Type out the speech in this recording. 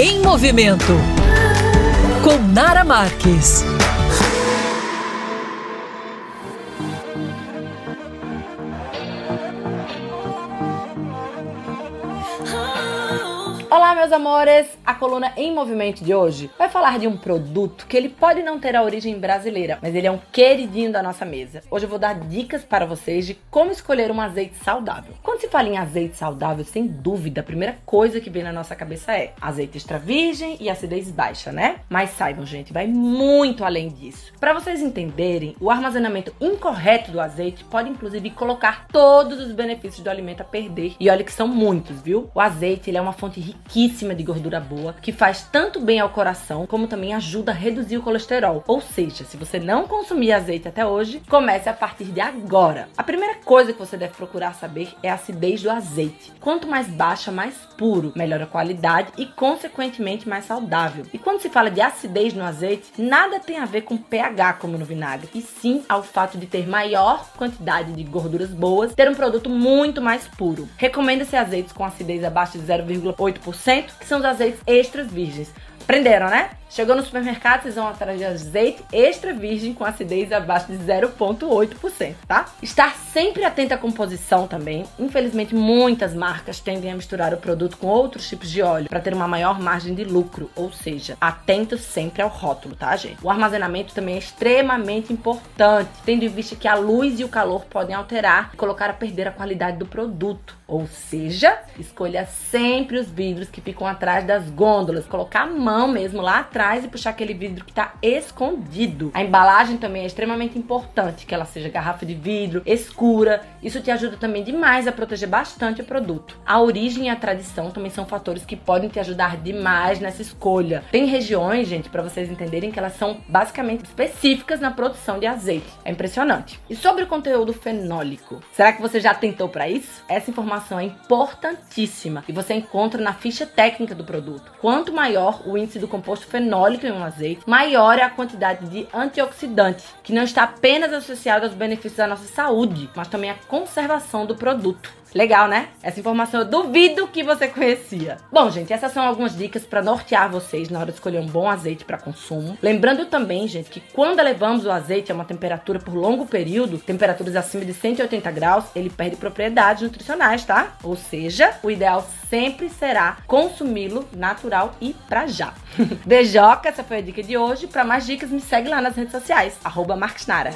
Em Movimento com Nara Marques. Olá, meus amores! A coluna Em Movimento de hoje vai falar de um produto que ele pode não ter a origem brasileira, mas ele é um queridinho da nossa mesa. Hoje eu vou dar dicas para vocês de como escolher um azeite saudável. Quando se fala em azeite saudável, sem dúvida, a primeira coisa que vem na nossa cabeça é azeite extra virgem e acidez baixa, né? Mas saibam, gente, vai muito além disso. Para vocês entenderem, o armazenamento incorreto do azeite pode inclusive colocar todos os benefícios do alimento a perder. E olha que são muitos, viu? O azeite ele é uma fonte riquíssima de gordura boa, que faz tanto bem ao coração, como também ajuda a reduzir o colesterol. Ou seja, se você não consumir azeite até hoje, comece a partir de agora. A primeira coisa que você deve procurar saber é a acidez do azeite. Quanto mais baixa, mais puro, melhor a qualidade e, consequentemente, mais saudável. E quando se fala de acidez no azeite, nada tem a ver com pH como no vinagre, e sim ao fato de ter maior quantidade de gorduras boas, ter um produto muito mais puro. Recomenda-se azeites com acidez abaixo de 0,8%, que são os azeites extras virgens. Aprenderam, né? Chegou no supermercado, vocês vão atrás de azeite extra virgem com acidez abaixo de 0,8%, tá? Estar sempre atento à composição também. Infelizmente, muitas marcas tendem a misturar o produto com outros tipos de óleo para ter uma maior margem de lucro, ou seja, atento sempre ao rótulo, tá, gente? O armazenamento também é extremamente importante, tendo em vista que a luz e o calor podem alterar e colocar a perder a qualidade do produto. Ou seja, escolha sempre os vidros que ficam atrás das gôndolas, colocar a mão mesmo lá atrás e puxar aquele vidro que está escondido. A embalagem também é extremamente importante, que ela seja garrafa de vidro, escura. Isso te ajuda também demais a proteger bastante o produto. A origem e a tradição também são fatores que podem te ajudar demais nessa escolha. Tem regiões, gente, para vocês entenderem que elas são basicamente específicas na produção de azeite. É impressionante. E sobre o conteúdo fenólico, será que você já tentou para isso? Essa informação é importantíssima e você encontra na ficha técnica do produto. Quanto maior o índice do composto fenólico, em um azeite, maior é a quantidade de antioxidante, que não está apenas associado aos benefícios da nossa saúde, mas também à conservação do produto. Legal, né? Essa informação eu duvido que você conhecia. Bom, gente, essas são algumas dicas para nortear vocês na hora de escolher um bom azeite para consumo. Lembrando também, gente, que quando levamos o azeite a uma temperatura por longo período, temperaturas acima de 180 graus, ele perde propriedades nutricionais, tá? Ou seja, o ideal sempre será consumi-lo natural e pra já. Beijoca, essa foi a dica de hoje. Para mais dicas, me segue lá nas redes sociais, arroba Marques Nara.